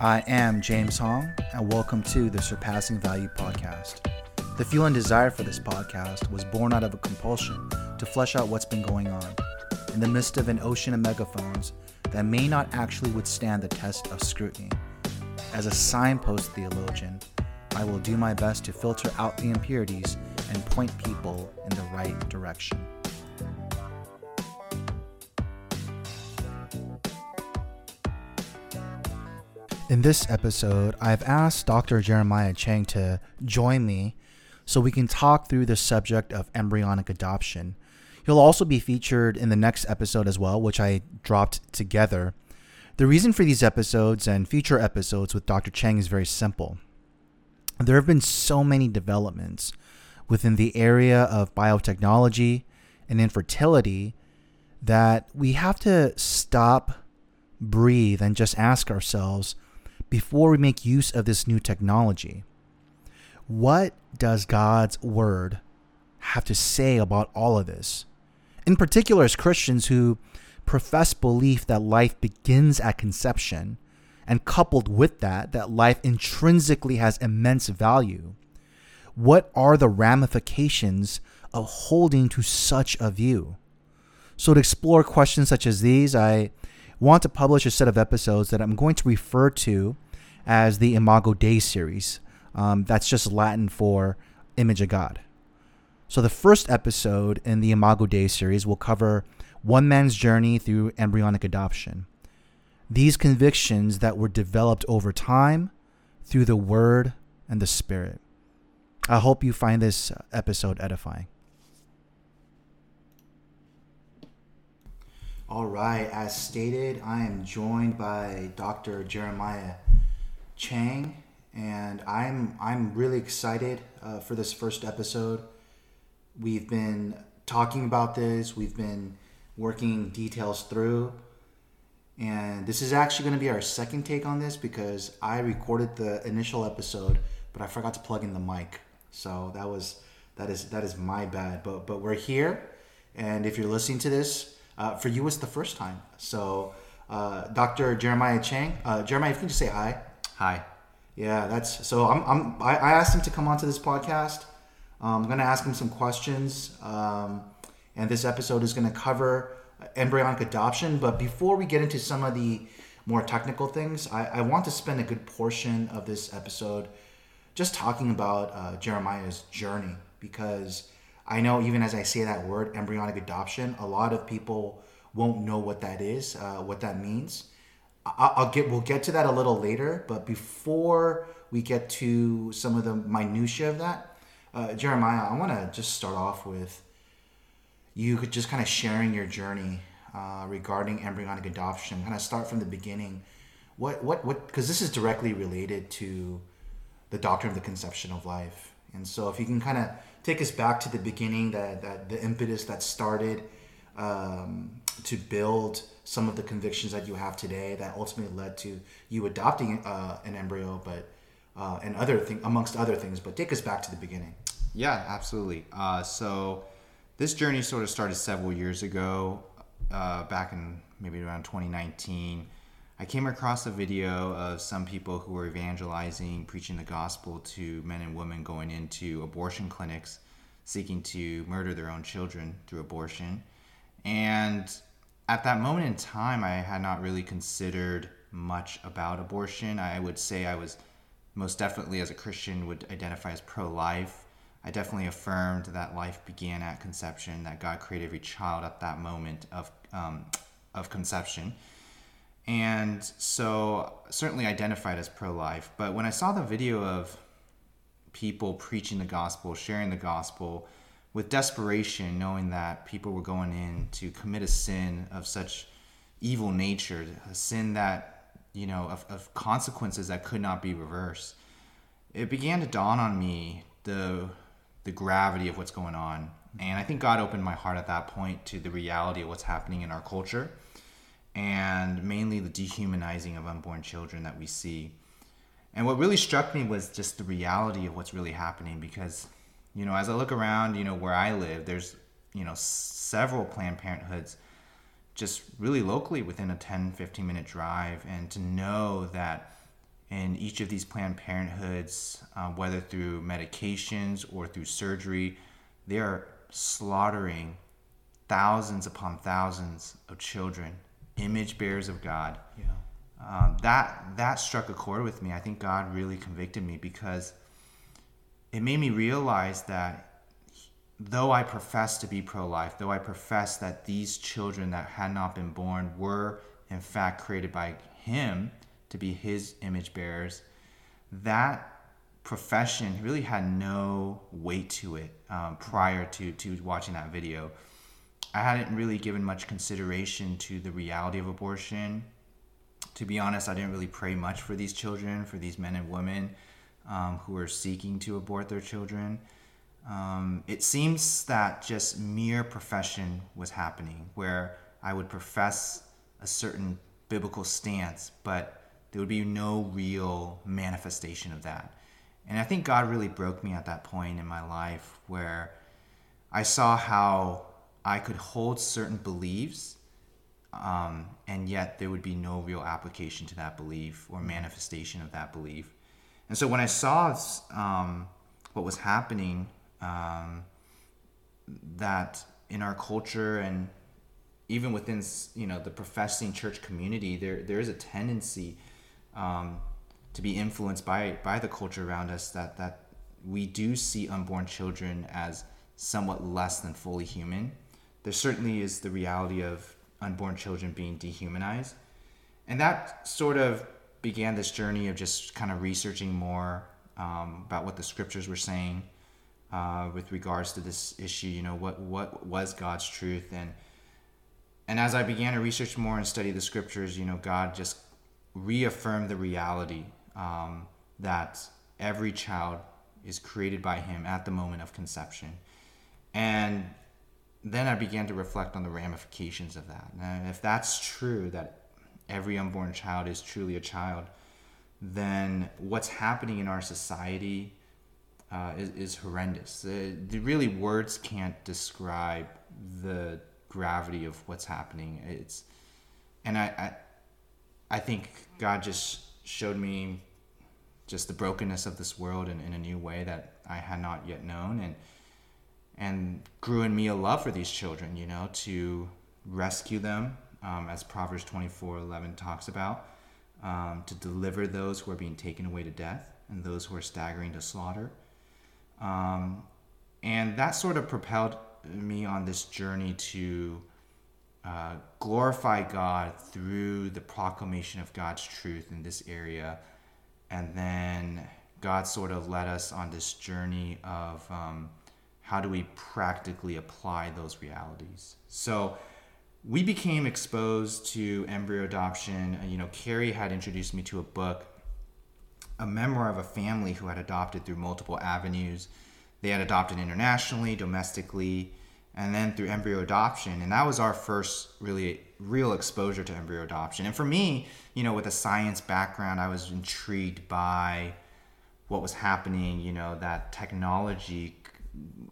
I am James Hong, and welcome to the Surpassing Value Podcast. The fuel and desire for this podcast was born out of a compulsion to flesh out what's been going on in the midst of an ocean of megaphones that may not actually withstand the test of scrutiny. As a signpost theologian, I will do my best to filter out the impurities and point people in the right direction. In this episode, I've asked Dr. Jeremiah Cheng to join me so we can talk through the subject of embryonic adoption. He'll also be featured in the next episode as well, which I dropped together. The reason for these episodes and future episodes with Dr. Cheng is very simple. There have been so many developments within the area of biotechnology and infertility that we have to stop, breathe, and just ask ourselves before we make use of this new technology. What does God's word have to say about all of this? In particular, as Christians who profess belief that life begins at conception, and coupled with that, that life intrinsically has immense value. What are the ramifications of holding to such a view? So, to explore questions such as these, I want to publish a set of episodes that I'm going to refer to as the Imago Dei series. Um, that's just Latin for image of God. So, the first episode in the Imago Dei series will cover one man's journey through embryonic adoption. These convictions that were developed over time through the Word and the Spirit. I hope you find this episode edifying. All right, as stated, I am joined by Dr. Jeremiah Cheng, and I'm I'm really excited uh, for this first episode. We've been talking about this. We've been working details through, and this is actually going to be our second take on this because I recorded the initial episode, but I forgot to plug in the mic. So that was that is that is my bad. But but we're here, and if you're listening to this uh, for you, it's the first time. So, uh, Dr. Jeremiah Cheng, uh, Jeremiah, if you can just say hi. Hi. Yeah, that's so. I'm, I'm I, I asked him to come onto this podcast. Um, I'm gonna ask him some questions, um, and this episode is gonna cover embryonic adoption. But before we get into some of the more technical things, I, I want to spend a good portion of this episode just talking about uh, Jeremiah's journey because I know even as I say that word, embryonic adoption, a lot of people won't know what that is, uh, what that means. I'll get we'll get to that a little later, but before we get to some of the minutia of that, uh, Jeremiah, I want to just start off with you just kind of sharing your journey uh, regarding embryonic adoption. Kind of start from the beginning. What what what? Because this is directly related to the doctrine of the conception of life, and so if you can kind of take us back to the beginning, that that the impetus that started um, to build some of the convictions that you have today that ultimately led to you adopting uh, an embryo, but uh, and other thing amongst other things. But take us back to the beginning. Yeah, absolutely. Uh, so this journey sort of started several years ago, uh, back in maybe around 2019. I came across a video of some people who were evangelizing, preaching the gospel to men and women going into abortion clinics, seeking to murder their own children through abortion. And at that moment in time, I had not really considered much about abortion. I would say I was most definitely, as a Christian, would identify as pro life. I definitely affirmed that life began at conception, that God created every child at that moment of, um, of conception. And so, certainly identified as pro life. But when I saw the video of people preaching the gospel, sharing the gospel, with desperation, knowing that people were going in to commit a sin of such evil nature, a sin that, you know, of, of consequences that could not be reversed, it began to dawn on me the the gravity of what's going on. And I think God opened my heart at that point to the reality of what's happening in our culture and mainly the dehumanizing of unborn children that we see. And what really struck me was just the reality of what's really happening because you know, as I look around, you know, where I live, there's, you know, several Planned Parenthoods just really locally within a 10, 15 minute drive. And to know that in each of these Planned Parenthoods, uh, whether through medications or through surgery, they are slaughtering thousands upon thousands of children, image bearers of God. Yeah. Um, that that struck a chord with me. I think God really convicted me because it made me realize that though I profess to be pro-life, though I profess that these children that had not been born were in fact created by Him to be His image bearers, that profession really had no weight to it um, prior to to watching that video. I hadn't really given much consideration to the reality of abortion. To be honest, I didn't really pray much for these children, for these men and women um, who are seeking to abort their children. Um, it seems that just mere profession was happening, where I would profess a certain biblical stance, but there would be no real manifestation of that. And I think God really broke me at that point in my life where I saw how I could hold certain beliefs, um, and yet there would be no real application to that belief or manifestation of that belief. And so when I saw um, what was happening, um, that in our culture and even within you know the professing church community, there there is a tendency um, to be influenced by by the culture around us that that we do see unborn children as somewhat less than fully human. There certainly is the reality of unborn children being dehumanized, and that sort of began this journey of just kind of researching more um, about what the scriptures were saying uh, with regards to this issue. You know, what what was God's truth, and and as I began to research more and study the scriptures, you know, God just reaffirmed the reality um, that every child is created by Him at the moment of conception, and then I began to reflect on the ramifications of that. And if that's true, that every unborn child is truly a child, then what's happening in our society uh, is, is, horrendous. The, the, really words can't describe the gravity of what's happening. It's and I, I, I think God just showed me just the brokenness of this world in, in a new way that I had not yet known and and grew in me a love for these children, you know, to rescue them um, as Proverbs 24 11 talks about, um, to deliver those who are being taken away to death and those who are staggering to slaughter. Um, and that sort of propelled me on this journey to uh, glorify God through the proclamation of God's truth in this area. And then God sort of led us on this journey of um, how do we practically apply those realities. So, we became exposed to embryo adoption. Uh, you know, Carrie had introduced me to a book, a memoir of a family who had adopted through multiple avenues. They had adopted internationally, domestically, and then through embryo adoption. And that was our first really real exposure to embryo adoption. And for me, you know, with a science background, I was intrigued by what was happening, you know, that technology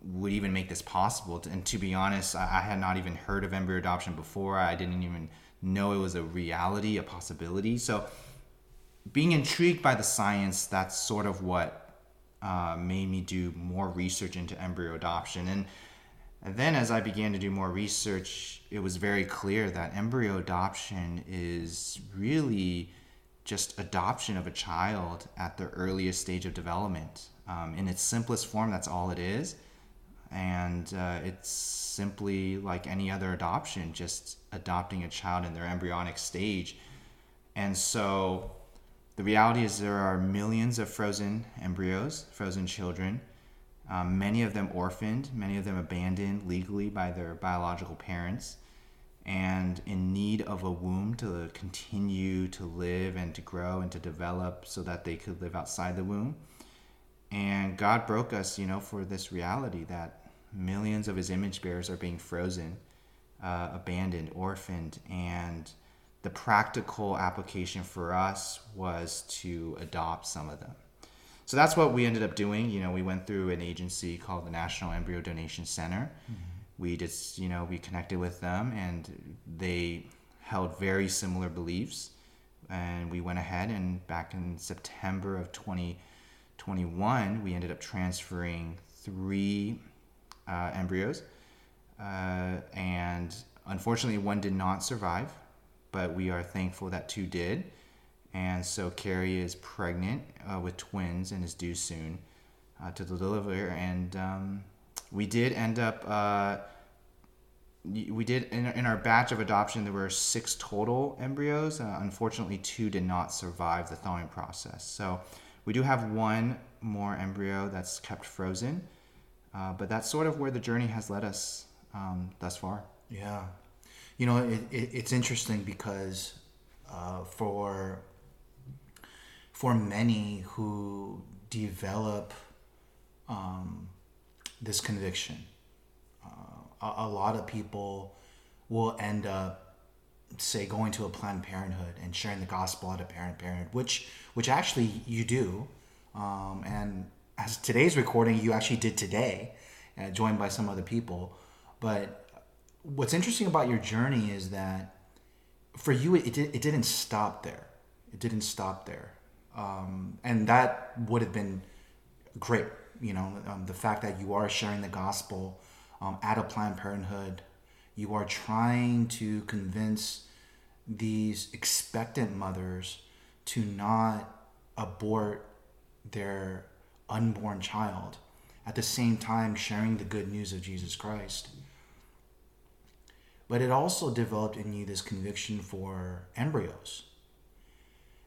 would even make this possible. And to be honest, I, had not even heard of embryo adoption before. I didn't even know it was a reality, a possibility. So, being intrigued by the science, that's sort of what uh, made me do more research into embryo adoption. And, and then, as I began to do more research, it was very clear that embryo adoption is really just adoption of a child at the earliest stage of development. Um, in its simplest form, that's all it is. And uh, it's simply like any other adoption, just adopting a child in their embryonic stage. And so the reality is there are millions of frozen embryos, frozen children, um, many of them orphaned, many of them abandoned legally by their biological parents, and in need of a womb to continue to live and to grow and to develop so that they could live outside the womb. And God broke us, you know, for this reality that millions of his image bearers are being frozen, uh, abandoned, orphaned. And the practical application for us was to adopt some of them. So that's what we ended up doing. You know, we went through an agency called the National Embryo Donation Center. Mm-hmm. We just, you know, we connected with them and they held very similar beliefs and we went ahead and back in September of 2021, we ended up transferring three uh, embryos, uh, and unfortunately, one did not survive, but we are thankful that two did. And so Carrie is pregnant uh, with twins and is due soon uh, to deliver. And um, we did end up uh, we did in, in our batch of adoption there were six total embryos uh, unfortunately two did not survive the thawing process so we do have one more embryo that's kept frozen uh, but that's sort of where the journey has led us um, thus far. Yeah. You know it, it, it's interesting because uh, for for many who develop um, this conviction a, a lot of people will end up say going to a planned parenthood and sharing the gospel at a parent parenthood which which actually you do um, and as today's recording you actually did today uh, joined by some other people. But what's interesting about your journey is that for you it, it, it didn't stop there. It didn't stop there. Um, and that would have been great you know um, the fact that you are sharing the gospel um, at a Planned Parenthood, you are trying to convince these expectant mothers to not abort their unborn child, at the same time sharing the good news of Jesus Christ. But it also developed in you this conviction for embryos.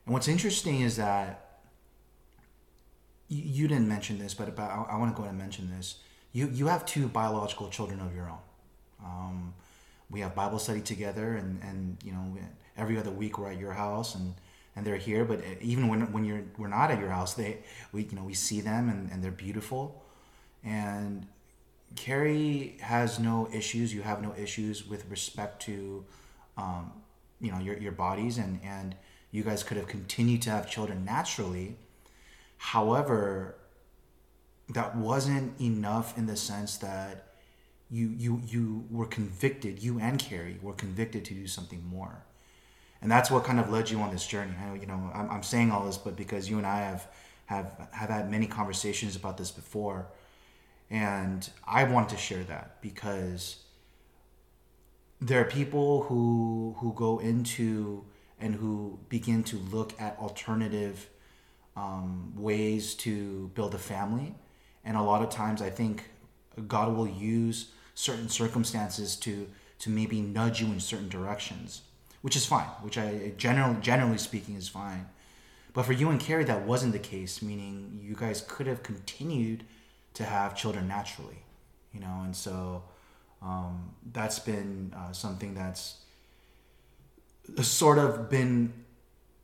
And what's interesting is that you, didn't mention this, but I, I want to go ahead and mention this you you have two biological children of your own. Um, we have Bible study together, and and you know every other week we're at your house, and and they're here. But even when when you're we're not at your house, they we you know we see them, and, and they're beautiful. And Carrie has no issues. You have no issues with respect to, um, you know, your your bodies, and and you guys could have continued to have children naturally. However, that wasn't enough in the sense that you you you were convicted you and carrie were convicted to do something more. And that's what kind of led you on this journey. I, you know I'm, I'm saying all this but because you and i have have have had many conversations about this before. And i want to share that because there are people who who go into and who begin to look at alternative um, ways to build a family. And a lot of times I think God will use certain circumstances to to maybe nudge you in certain directions, which is fine. Which I generally generally speaking is fine. But for you and Carrie, that wasn't the case. Meaning you guys could have continued to have children naturally, you know. And so um, that's been uh, something that's sort of been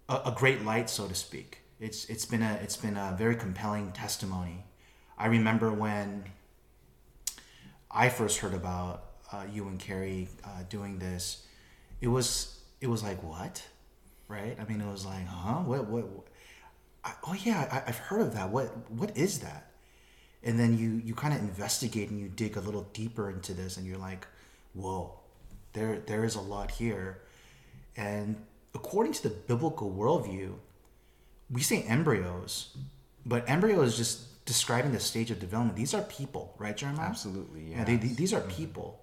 a, a great light, so to speak. It's it's been a it's been a very compelling testimony I remember when I first heard about uh, you and Carrie uh, doing this, it was it was like what, right? I mean, it was like, huh? What? What? what? I, oh yeah, I, have heard of that. What? What is that? And then you you kind of investigate and you dig a little deeper into this, and you're like, whoa, there there is a lot here, and according to the biblical worldview, we say embryos, but embryo is just describing the stage of development. These are people, right, Jeremiah? Absolutely, yeah. they, these are people.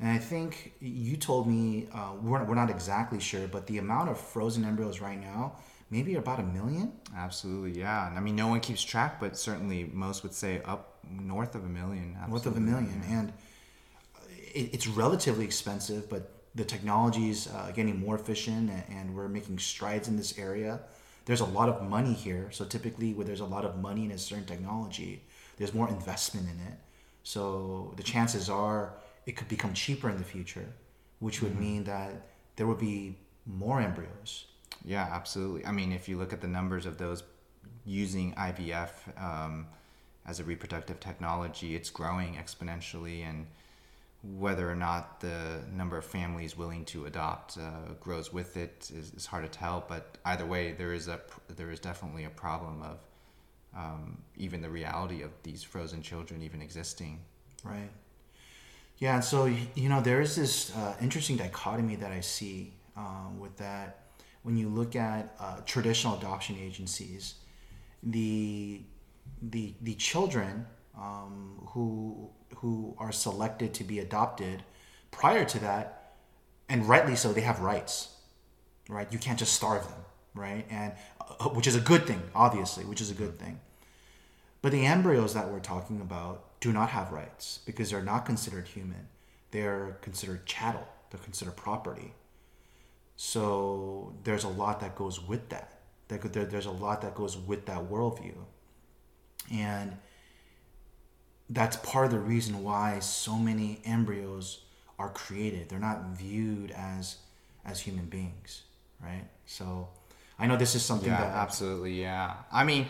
And I think you told me, uh, we're, we're not exactly sure, but the amount of frozen embryos right now, maybe about a million? Absolutely, yeah. I mean, no one keeps track, but certainly most would say up north of a million. Absolutely. North of a million. Yeah. And it, it's relatively expensive, but the technology is uh, getting more efficient and, and we're making strides in this area there's a lot of money here. So typically, where there's a lot of money in a certain technology, there's more investment in it. So the chances are it could become cheaper in the future, which would mm-hmm. mean that there would be more embryos. Yeah, absolutely. I mean, if you look at the numbers of those using IVF um, as a reproductive technology, it's growing exponentially and whether or not the number of families willing to adopt uh, grows with it is, is, hard to tell. But either way, there is a there is definitely a problem of um, even the reality of these frozen children even existing. Right. Yeah, so you know there is this uh, interesting dichotomy that I see uh, with that when you look at uh, traditional adoption agencies, the the the children um, who who are selected to be adopted prior to that, and rightly so, they have rights, right? You can't just starve them, right? And uh, which is a good thing, obviously, which is a good thing. But the embryos that we're talking about do not have rights because they're not considered human. They're considered chattel. They're considered property. So there's a lot that goes with that. There's a lot that goes with that worldview. And that's part of the reason why so many embryos are created. They're not viewed as as human beings, right? So I know this is something yeah, that absolutely, yeah. I mean,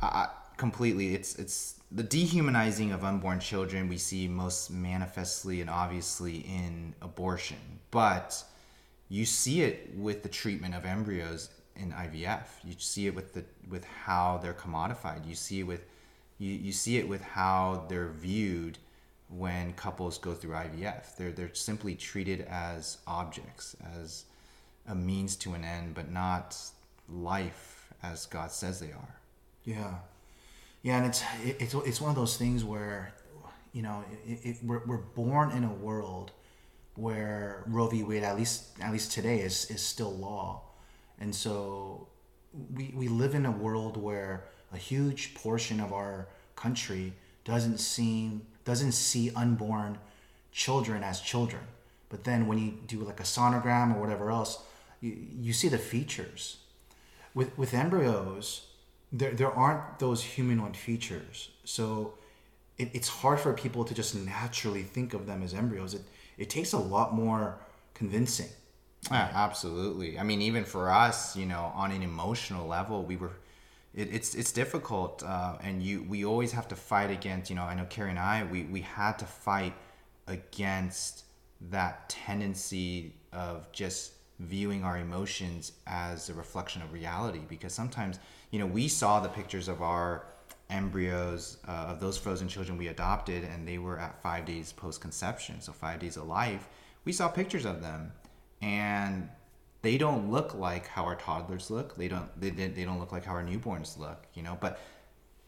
I, completely. It's it's the dehumanizing of unborn children we see most manifestly and obviously in abortion, but you see it with the treatment of embryos in IVF. You see it with the with how they're commodified. You see it with you, you see it with how they're viewed when couples go through IVF. They're they're simply treated as objects, as a means to an end, but not life as God says they are. Yeah, yeah, and it's it, it's it's one of those things where you know it, it, we're we're born in a world where Roe v. Wade, at least at least today, is is still law, and so we we live in a world where a huge portion of our country doesn't seem doesn't see unborn children as children. But then when you do like a sonogram or whatever else, you, you see the features. With with embryos, there there aren't those humanoid features. So it, it's hard for people to just naturally think of them as embryos. It it takes a lot more convincing. Yeah, absolutely. I mean, even for us, you know, on an emotional level, we were it, it's it's difficult, uh, and you we always have to fight against. You know, I know Carrie and I we we had to fight against that tendency of just viewing our emotions as a reflection of reality because sometimes you know we saw the pictures of our embryos uh, of those frozen children we adopted and they were at five days post conception so five days of life we saw pictures of them and they don't look like how our toddlers look. They don't they, they don't look like how our newborns look, you know. But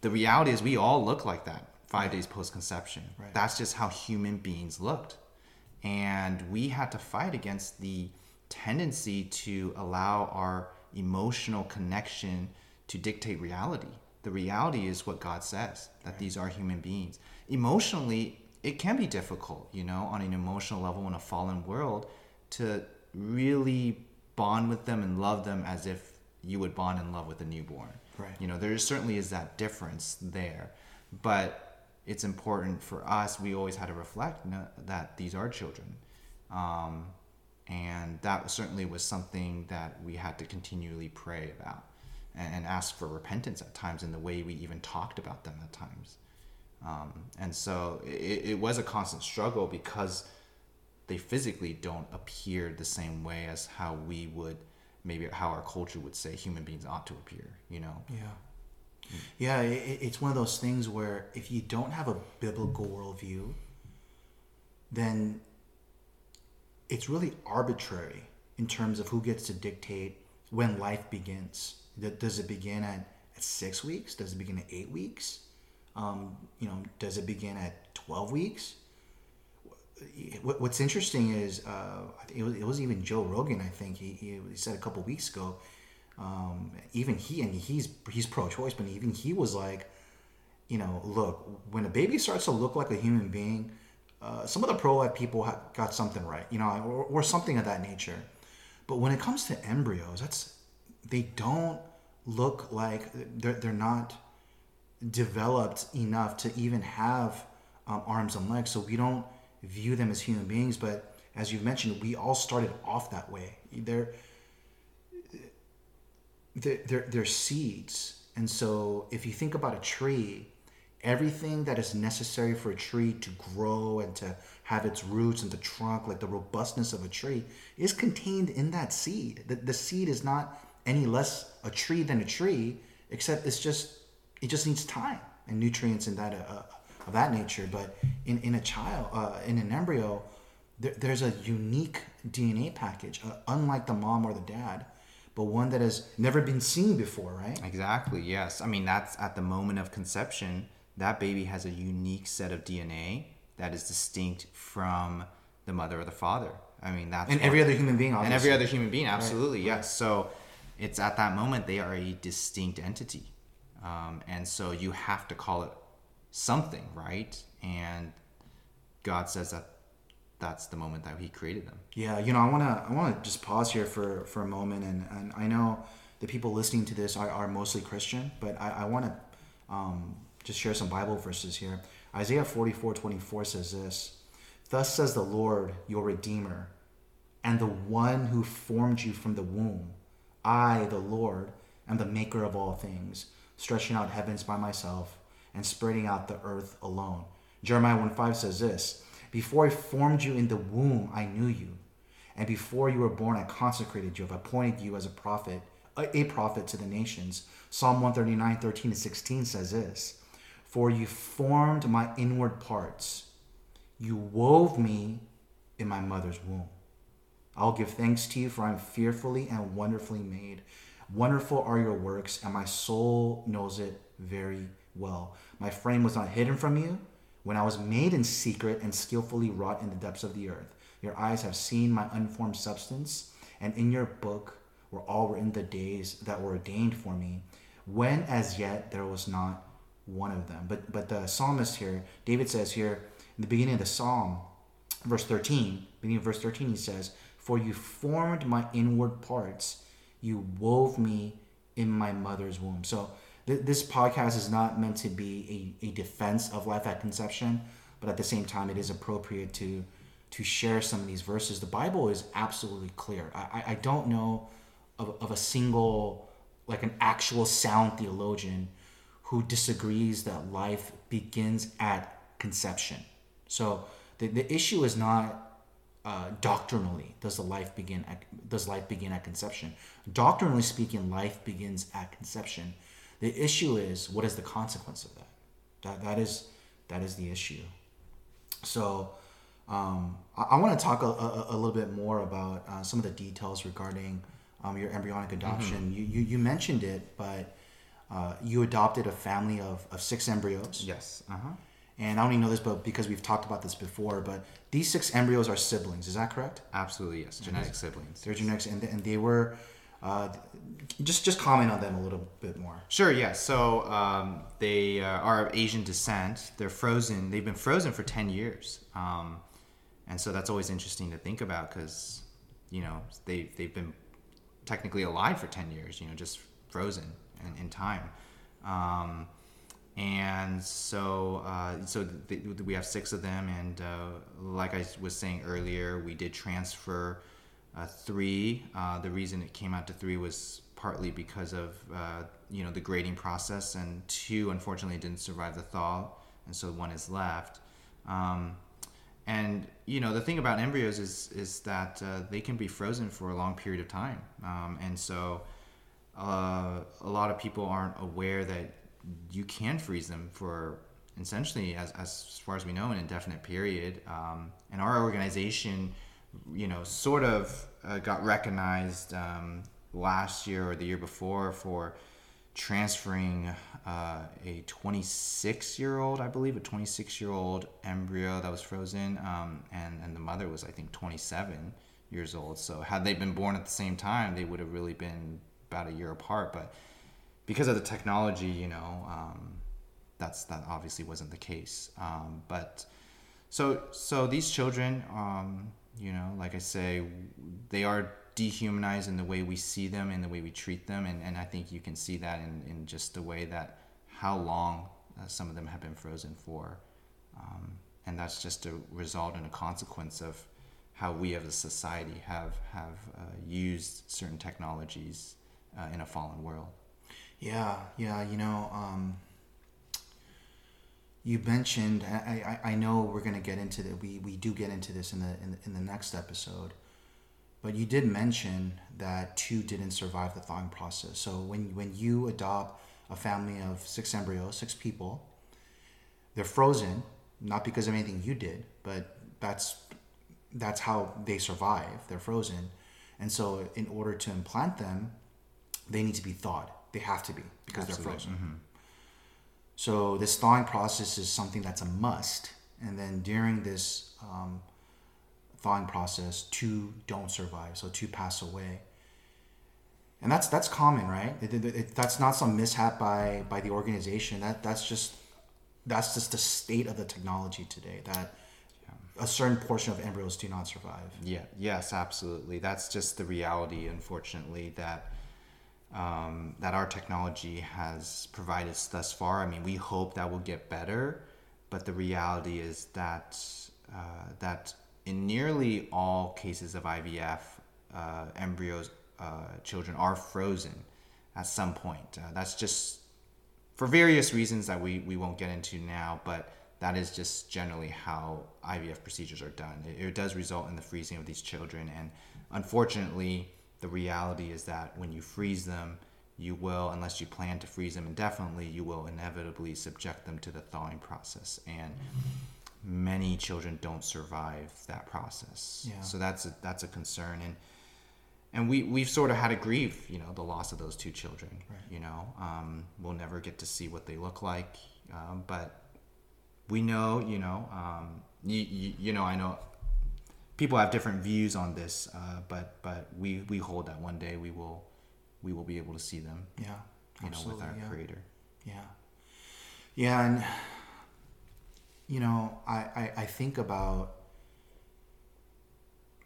the reality is we all look like that five days post conception. Right. That's just how human beings looked. And we had to fight against the tendency to allow our emotional connection to dictate reality. The reality is what God says that right. these are human beings. Emotionally, it can be difficult, you know, on an emotional level in a fallen world to really bond with them and love them as if you would bond in love with a newborn. Right. You know, there certainly is that difference there, but it's important for us. We always had to reflect you know, that these are children, um, and that certainly was something that we had to continually pray about and, and, ask for repentance at times in the way we even talked about them at times. Um, and so it, it was a constant struggle because they physically don't appear the same way as how we would maybe how our culture would say human beings ought to appear you know? Yeah. Yeah it, it's one of those things where if you don't have a biblical worldview then it's really arbitrary in terms of who gets to dictate when life begins. Does it begin at, at six weeks? Does it begin at eight weeks? Um, you know does it begin at 12 weeks what's interesting is uh, it, was, it, was, even Joe Rogan. I think he, he, said a couple weeks ago. Um, even he and he's he's pro-choice, but even he was like, you know, look, when a baby starts to look like a human being, uh, some of the pro-life people got something right, you know, or, or something of that nature. But when it comes to embryos, that's they don't look like they're, they're not developed enough to even have um, arms and legs. So we don't view them as human beings, but as you've mentioned, we all started off that way. They're they're, they're, seeds. And so if you think about a tree, everything that is necessary for a tree to grow and to have its roots and the trunk, like the robustness of a tree, is contained in that seed. The, the seed is not any less a tree than a tree, except it's just it just needs time and nutrients and that uh, of that nature. But in, in a child, uh, in an embryo, there, there's a unique DNA package, uh, unlike the mom or the dad. but one that has never been seen before, right? Exactly. Yes. I mean, that's at the moment of conception. That baby has a unique set of DNA that is distinct from the mother or the father. I mean, that's And every other human being, obviously. and every other human being. Absolutely. Yes. So it's at that moment they are a distinct entity, um, and so you have to call it something, right? And God says that that's the moment that He created them. Yeah, you know, I wanna I wanna just pause here for for a moment, and and I know the people listening to this are, are mostly Christian, but I, I wanna um, just share some Bible verses here. Isaiah 44, 24 says this Thus says the Lord, your Redeemer, and the one who formed you from the womb. I, the Lord, am the maker of all things, stretching out heavens by myself and spreading out the earth alone. Jeremiah 1 5 says this Before I formed you in the womb, I knew you. And before you were born, I consecrated you. I've appointed you as a prophet, a, prophet to the nations. Psalm 139, 13 to 16 says this For you formed my inward parts, you wove me in my mother's womb. I'll give thanks to you, for I am fearfully and wonderfully made. Wonderful are your works, and my soul knows it very well. My frame was not hidden from you when I was made in secret and skillfully wrought in the depths of the earth. Your eyes have seen my unformed substance, and in your book were all written the days that were ordained for me, when as yet there was not one of them. But but the psalmist here, David says here in the beginning of the psalm, verse 13, beginning of verse 13, he says, For you formed my inward parts, you wove me in my mother's womb. So th- this podcast is not meant to be a, a defense of life at conception, but at the same time, it is appropriate to to share some of these verses. The Bible is absolutely clear. I, I- I don't know of, of a single, like an actual sound theologian who disagrees that life begins at conception. So the, the issue is not uh, doctrinally does the life begin at, does life begin at conception. Doctrinally speaking, life begins at conception. The issue is what is the consequence of that. That that is that is the issue. So um, I, I want to talk a, a, a little bit more about uh, some of the details regarding um, your embryonic adoption. You, you you mentioned it, but uh, you adopted a family of, of six embryos. Yes. Uh huh. And I don't even know this, but because we've talked about this before, but these six embryos are siblings. Is that correct? Absolutely. Yes. Genetic siblings. They're genetics, and, and they were. Uh, just just comment on them a little bit more. Sure. Yeah. So um, they uh, are of Asian descent. They're frozen. They've been frozen for ten years, um, and so that's always interesting to think about because you know they they've been technically alive for ten years. You know, just frozen in, in time. Um, and so uh, so th- we have six of them, and uh, like I was saying earlier, we did transfer uh, three. Uh, the reason it came out to three was partly because of uh, you know the grading process, and two unfortunately didn't survive the thaw, and so one is left. Um, and you know the thing about embryos is is that uh, they can be frozen for a long period of time, um, and so uh, a lot of people aren't aware that you can freeze them for essentially as, as far as we know an indefinite period um, and our organization you know sort of uh, got recognized um, last year or the year before for transferring uh, a 26 year old i believe a 26 year old embryo that was frozen um, and, and the mother was i think 27 years old. So had they been born at the same time they would have really been about a year apart. But because of the technology you know um, that's that obviously wasn't the case. Um, but so so these children um, you know like i say they are dehumanized in the way we see them and the way we treat them and, and i think you can see that in, in just the way that how long uh, some of them have been frozen for um, and that's just a result and a consequence of how we as a society have have uh, used certain technologies uh, in a fallen world Yeah, yeah. You know, um, you mentioned. I, I, I know we're gonna get into that. We, we do get into this in the, in the in the next episode, but you did mention that two didn't survive the thawing process. So when when you adopt a family of six embryos, six people, they're frozen not because of anything you did, but that's that's how they survive. They're frozen, and so in order to implant them, they need to be thawed. They have to be because they're Absolutely. frozen. Mm-hmm. So this thawing process is something that's a must. And then during this um, thawing process, two don't survive. So two pass away. And that's that's common, right? It- it- it- that's not some mishap by by the organization. That that's just that's just the state of the technology today. That a certain portion of embryos do not survive. Yeah, yes, absolutely. That's just the reality, unfortunately, that um, that our technology has provided us thus far. I mean, we hope that will get better, but the reality is that uh, that in nearly all cases of IVF, uh, embryos, uh, children are frozen at some point. Uh, that's just for various reasons that we, we won't get into now, but that is just generally how IVF procedures are done. It, it does result in the freezing of these children, and unfortunately, the reality is that when you freeze them, you will, unless you plan to freeze them indefinitely, you will inevitably subject them to the thawing process. And many children don't survive that process. Yeah. So that's a, that's a concern, and and we we've sort of had to grieve, you know, the loss of those two children. You know, um, we'll never get to see what they look like, um, but we know, you know, um, you, you you know, I know people have different views on this, uh, but but we we hold that one day we will we will be able to see them, Yeah, you know, with our yeah. creator. Yeah. Yeah, and you know, I, I, I think about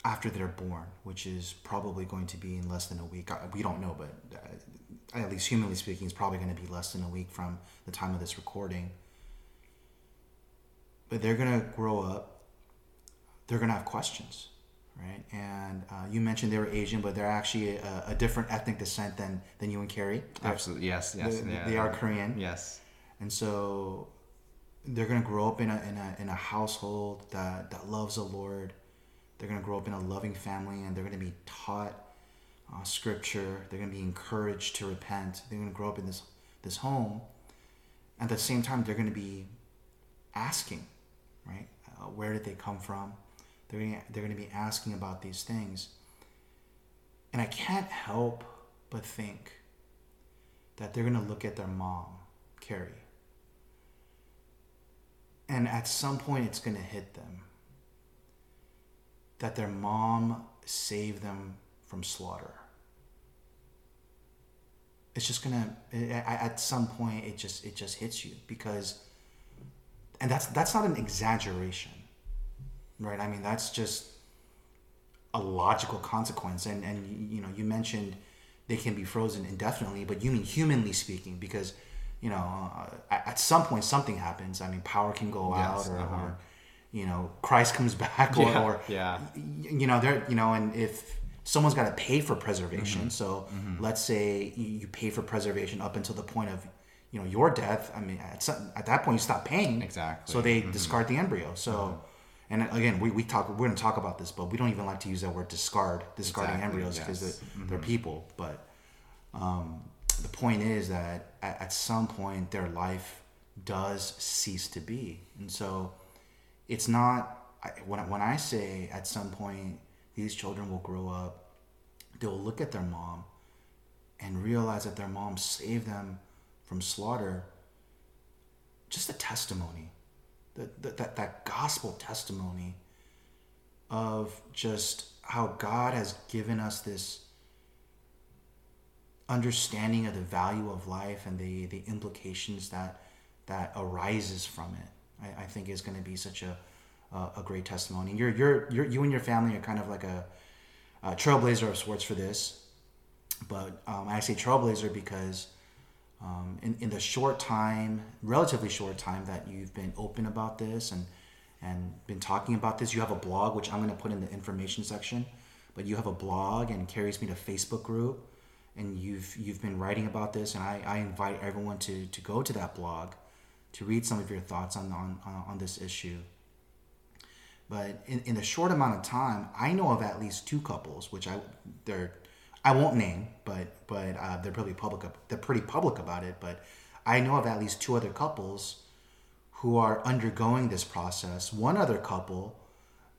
after they're born, which is probably going to be in less than a week. We don't know, but uh, at least humanly speaking, it's probably going to be less than a week from the time of this recording. But they're going to grow up. They're going to have questions, right? And uh, you mentioned they were Asian, but they're actually a, a different ethnic descent than, than you and Carrie. They're- Absolutely, yes, yes, they, yeah, they are Korean. Yes, And so they're gonna grow up in a in a in a household that that loves the Lord. They're gonna grow up in a loving family, and they're gonna be taught uh, Scripture. They're gonna be encouraged to repent. They're gonna grow up in this this home. At the same time, they're gonna be asking, right? Uh, where did they come from? They're gonna, they're gonna be asking about these things. And I can't help but think that they're gonna look at their mom, Carrie, and at some point it's going to hit them that their mom saved them from slaughter. It's just going to at some point it just it just hits you because and that's that's not an exaggeration right i mean that's just a logical consequence and and you know you mentioned they can be frozen indefinitely but you mean humanly speaking because you know uh, at, some point something happens i mean power can go Yes, out or, uh-huh. or you know christ comes back or, Yeah, or yeah. you know there you know and if someone's got to pay for preservation Mm-hmm. so let's say you, pay for preservation up until the point of you know your death i mean at, some, at that point you stop paying Exactly. so they discard the embryo so and again we, we talk we're going to talk about this but we don't even like to use that word discard discarding Exactly, embryos because yes. they're, they're people. But um, the point is that at, at some point their life does cease to be. And so it's not I, when, when i say at some point these children will grow up they'll look at their mom and realize that their mom saved them from slaughter just a testimony that, that, that, gospel testimony of just how god has given us this understanding of the value of life and the, the implications that that arises from it i, I think is going to be such a, a a great testimony. You're, you're you're you and your family are kind of like a, a trailblazer of sorts for this but um, i say trailblazer because um, in, in the short time relatively short time that you've been open about this and and been talking about this you have a blog which i'm going to put in the information section but you have a blog and carries me to facebook group and you've you've been writing about this and i, I invite everyone to to go to that blog to read some of your thoughts on on, on this issue. But in, in the short amount of time i know of at least two couples which i they're i won't name but but uh, they're pretty public they're pretty public about it but i know of at least two other couples who are undergoing this process one other couple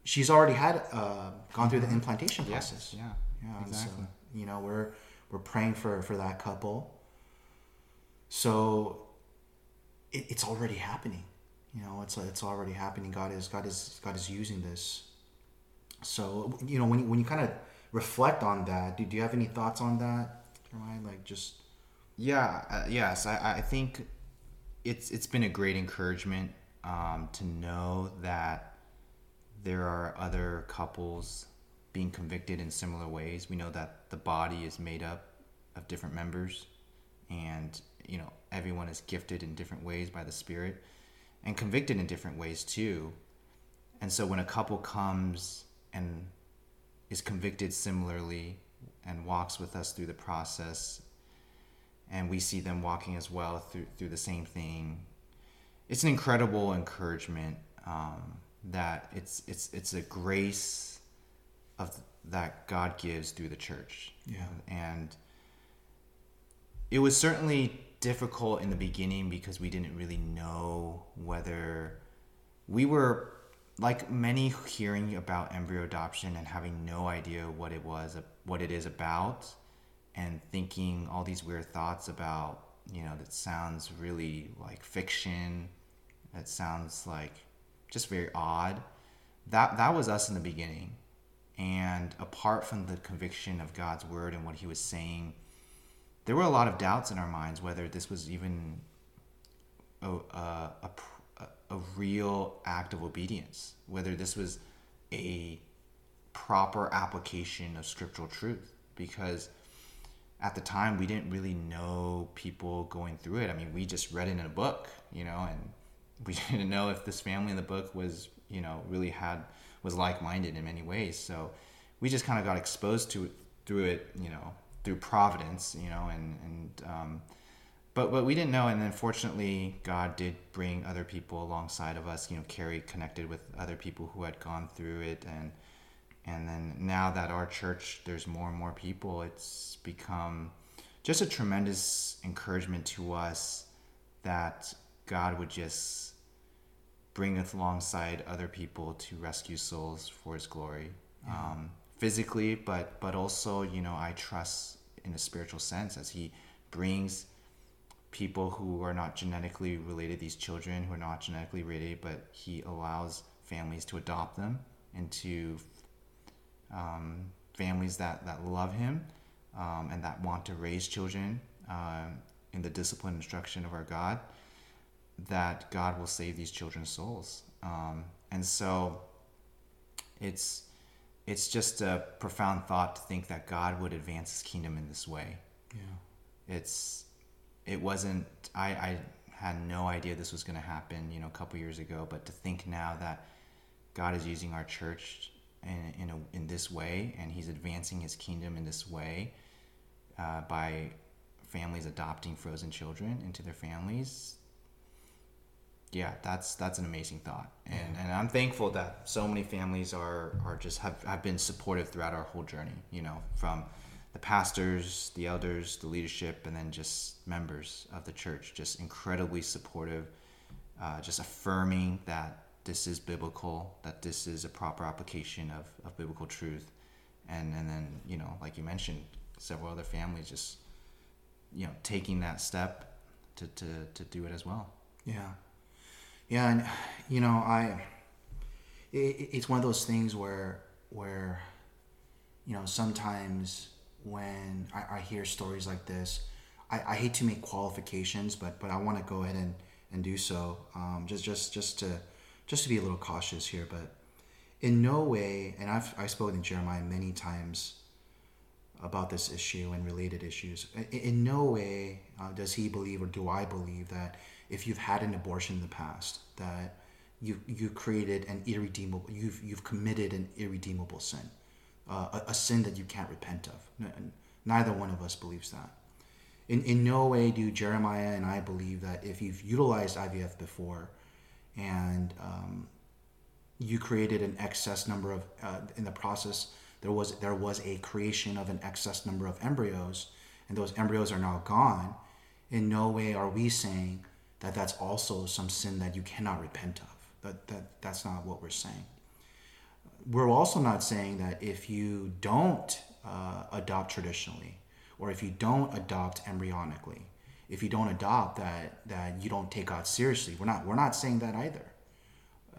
she's already had uh, gone through the implantation Yes, process yeah, yeah exactly. so, you know we're we're praying for for that couple. So it, it's already happening. You know, it's it's already happening. God is God is God is using this. So you know when you, when you kind of reflect on that, do, do you have any thoughts on that? Like just yeah, uh, yes, I, I think it's it's been a great encouragement um, to know that there are other couples being convicted in similar ways. We know that the body is made up of different members, and you know everyone is gifted in different ways by the Spirit, and convicted in different ways too. And so when a couple comes and is convicted similarly and walks with us through the process and we see them walking as well through through the same thing. It's an incredible encouragement um, that it's it's it's a grace of that God gives through the church. Yeah, and it was certainly difficult in the beginning because we didn't really know whether we were like many hearing about embryo adoption and having no idea what it was what it is about and thinking all these weird thoughts about you know that sounds really like fiction that sounds like just very odd that that was us in the beginning. And apart from the conviction of God's word and what he was saying there were a lot of doubts in our minds whether this was even oh, uh, a, a, a, a real act of obedience whether this was a proper application of scriptural truth because at the time we didn't really know people going through it. I mean, we just read it in a book, you know, and we didn't know if this family in the book was, you know, really had was like-minded in many ways. So we just kind of got exposed to it through it, you know, through providence, you know, and and um, but but we didn't know. And then fortunately, God did bring other people alongside of us. You know, Carrie connected with other people who had gone through it and and then now that our church there's more and more people it's become just a tremendous encouragement to us that god would just bring us alongside other people to rescue souls for his glory yeah. um, physically but but also you know i trust in a spiritual sense as he brings people who are not genetically related these children who are not genetically related but he allows families to adopt them into um, families that, that love Him um, and that want to raise children uh, in the discipline and instruction of our God, that God will save these children's souls. Um, and so it's it's just a profound thought to think that God would advance His kingdom in this way. Yeah, it's it wasn't. I, I had no idea this was going to happen, you know, a couple years ago. But to think now that God is using our church in in, a, in this way, and he's advancing his kingdom in this way uh, by families adopting frozen children into their families. Yeah, that's that's an amazing thought, and and I'm thankful that so many families are are just have, have been supportive throughout our whole journey. You know, from the pastors, the elders, the leadership, and then just members of the church, just incredibly supportive, uh, just affirming that this is biblical, that this is a proper application of, of biblical truth. And, and then, you know, like you mentioned, several other families just, you know, taking that step to, to, to do it as well. Yeah. Yeah. And, you know, I, it, it's one of those things where, where, you know, sometimes when I, I hear stories like this, I, I hate to make qualifications, but, but I want to go ahead and, and do so. Um, just, just, just to, just to be a little cautious here, but in no way, and I've, I've spoken to Jeremiah many times about this issue and related issues. In, in no way uh, does he believe, or do I believe, that if you've had an abortion in the past, that you you created an irredeemable, you've you've committed an irredeemable sin, uh, a, sin that you can't repent of. Neither one of us believes that. In in no way do Jeremiah and I believe that if you've utilized IVF before, and um, you created an excess number of uh, in the process there was there was a creation of an excess number of embryos and those embryos are now gone in no way are we saying that that's also some sin that you cannot repent of that, that that's not what we're saying we're also not saying that if you don't uh, adopt traditionally or if you don't adopt embryonically, if you don't adopt that that you don't take God seriously. We're not we're not saying that either.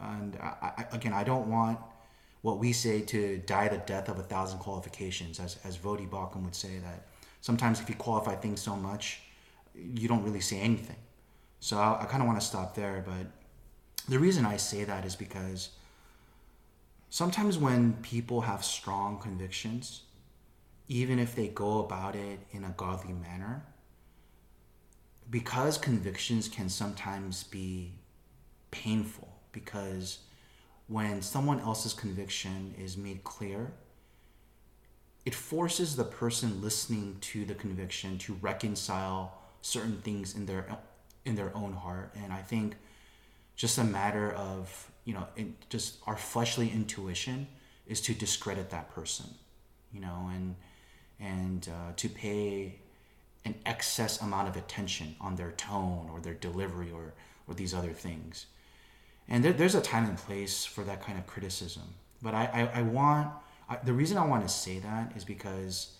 And I, I, again, I don't want what we say to die the death of a thousand qualifications, as as Voddie Baucham would say that sometimes if you qualify things so much, you don't really say anything. So I, I kind of want to stop there, but the reason I say that is because sometimes when people have strong convictions, even if they go about it in a godly manner, because convictions can sometimes be painful, because when someone else's conviction is made clear, it forces the person listening to the conviction to reconcile certain things in their in their own heart. And i think just a matter of you know just our fleshly intuition is to discredit that person you know and and uh, to pay an excess amount of attention on their tone or their delivery or or these other things and there, there's a time and place for that kind of criticism but i i, I want I, the reason i want to say that is because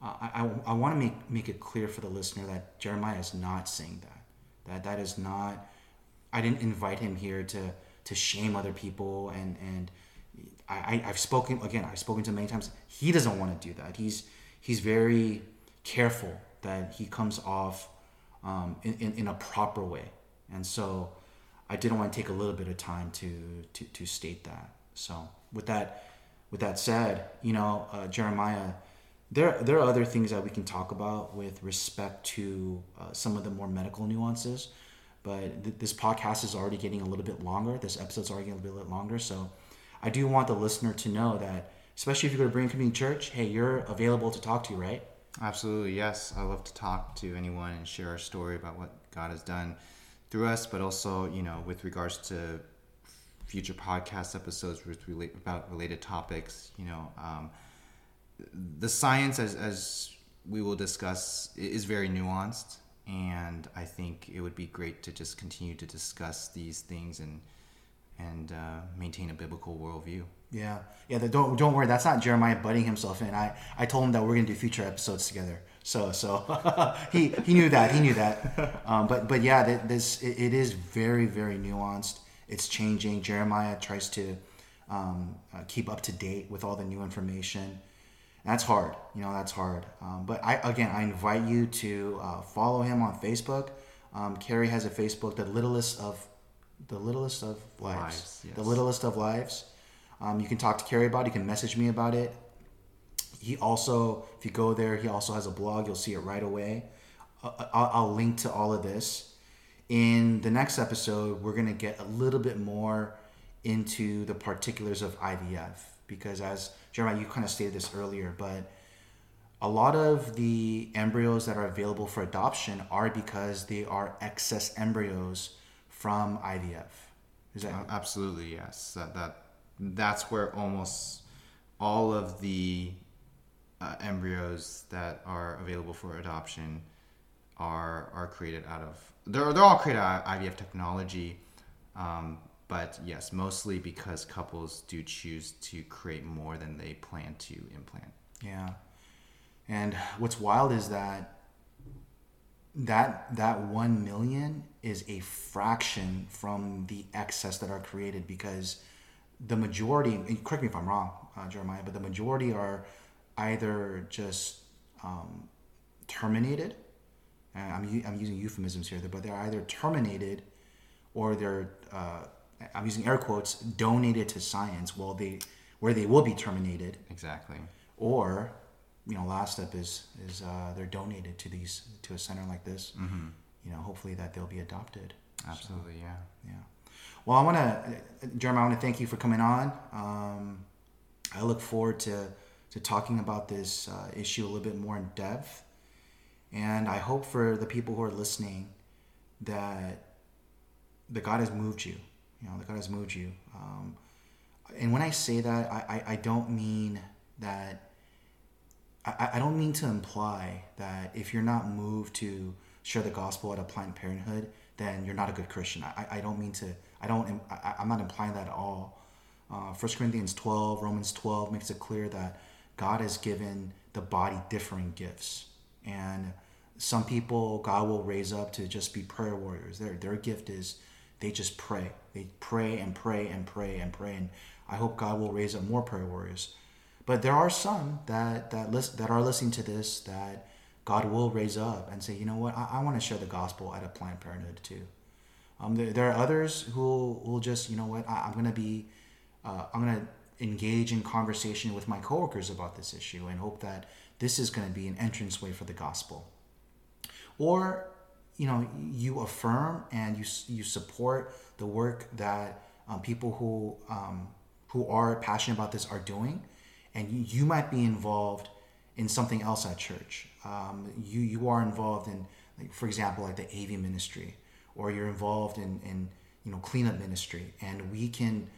I, I, I want to make make it clear for the listener that jeremiah is not saying that that that is not. I didn't invite him here to to shame other people and and I, I've spoken again. I've spoken to him many times. He doesn't want to do that. He's he's very careful that he comes off um, in, in, in a proper way. And so I didn't want to take a little bit of time to to, to state that. So with that with that said, you know, uh, Jeremiah there there are other things that we can talk about with respect to uh, some of the more medical nuances but th- this podcast is already getting a little bit longer this episode's already getting a little bit longer so i do want the listener to know that especially if you go to Brigham Community Church, hey, you're available to talk to, right? Absolutely, yes. I love to talk to anyone and share our story about what God has done through us, but also, you know, with regards to future podcast episodes with relate about related topics. You know, um, the science, as, as we will discuss, is very nuanced, and I think it would be great to just continue to discuss these things and and uh, maintain a biblical worldview. Yeah, yeah. Don't don't worry. That's not Jeremiah butting himself in. I I told him that we're gonna do future episodes together. So so he he knew that he knew that. Um, but but yeah, this it, it is very very nuanced. It's changing. Jeremiah tries to um, uh, keep up to date with all the new information that's hard. You know, that's hard. Um, but I again, I invite you to uh, follow him on Facebook. Um, Carrie has a Facebook, the littlest of the littlest of lives, lives yes. the littlest of lives. Um, you can talk to Carrie about it. You can message me about it. He also, if you go there, he also has a blog. You'll see it right away. Uh, uh, I'll, I'll link to all of this. In the next episode, we're gonna get a little bit more into the particulars of IVF because as Jeremiah, you kind of stated this earlier, but a lot of the embryos that are available for adoption are because they are excess embryos from IVF. Is that uh, absolutely yes? That, that that's where almost all of the uh, embryos that are available for adoption are are created out of they're they're all created out of IVF technology. Um, but yes, mostly because couples do choose to create more than they plan to implant. Yeah. And what's wild is that that that 1 million is a fraction from the excess that are created because the majority correct me if i'm wrong uh, jeremiah but the majority are either just um, terminated I'm, I'm using euphemisms here but they're either terminated or they're uh, I'm using air quotes, donated to science, well, they where they will be terminated. Exactly. Or, you know, last step is is uh, they're donated to these to a center like this. Mm-hmm. You know, hopefully that they'll be adopted. Absolutely, so, yeah, yeah. Well, I want to, Jeremiah, I want to thank you for coming on. Um, I look forward to to talking about this uh, issue a little bit more in depth, and I hope for the people who are listening that that God has moved you you know, that God has moved you. Um, and when I say that, I, I, I don't mean that, I, I don't mean to imply that if you're not moved to share the gospel at a Planned Parenthood, then you're not a good Christian. I, I don't mean to, I don't, I, I'm not implying that at all. Uh, 1 Corinthians 12, Romans 12 makes it clear that God has given the body differing gifts. And some people God will raise up to just be prayer warriors. Their their gift is they just pray. They pray and pray and pray and pray. And I hope God will raise up more prayer warriors. But there are some that that list, that are listening to this that God will raise up and say, you know what, I, I want to share the gospel at a Planned Parenthood too. Um, there, there, are others who will just, you know what, I, am to be, uh, I'm to engage in conversation with my coworkers about this issue and hope that this is to be an entranceway for the gospel. Or, you know, you affirm and you you support the work that um, people who um, who are passionate about this are doing, and you, you might be involved in something else at church. Um, you you are involved in, like, for example, like the AV ministry or you're involved in, in you know cleanup ministry and we can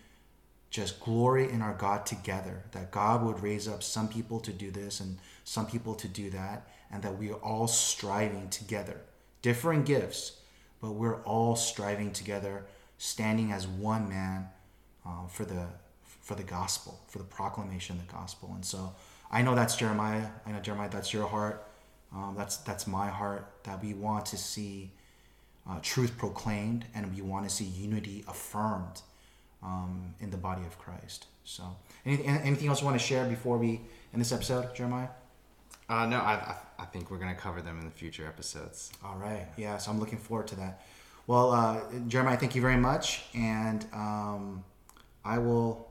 just glory in our God together that God would raise up some people to do this and some people to do that and that we are all striving together different gifts but we're all striving together standing as one man uh, for the for the gospel for the proclamation of the gospel and so I know that's Jeremiah I know Jeremiah that's your heart um, that's that's my heart that we want to see uh, truth proclaimed, and we want to see unity affirmed um, in the body of Christ. So, anything, anything else you want to share before we in this episode, Jeremiah? Uh, no, I, I, think we're going to cover them in the future episodes. All right. Yeah, so I'm looking forward to that. Well, uh, Jeremiah, thank you very much. And um, I will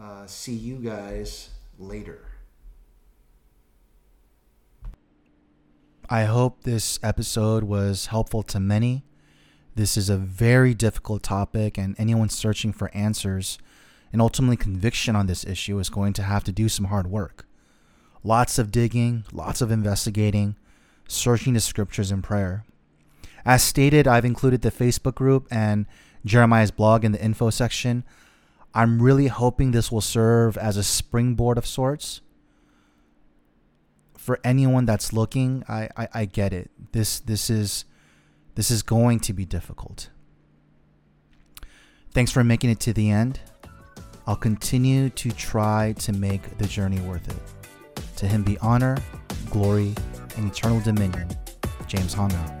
uh, see you guys later. I hope this episode was helpful to many. This is a very difficult topic, and anyone searching for answers and ultimately conviction on this issue is going to have to do some hard work. Lots of digging, lots of investigating, searching the scriptures in prayer. As stated, I've included the Facebook group and Jeremiah's blog in the info section. I'm really hoping this will serve as a springboard of sorts for anyone that's looking, I, I, I get it. This this is this is going to be difficult. Thanks for making it to the end. I'll continue to try to make the journey worth it. To him be honor, glory, and eternal dominion. James out.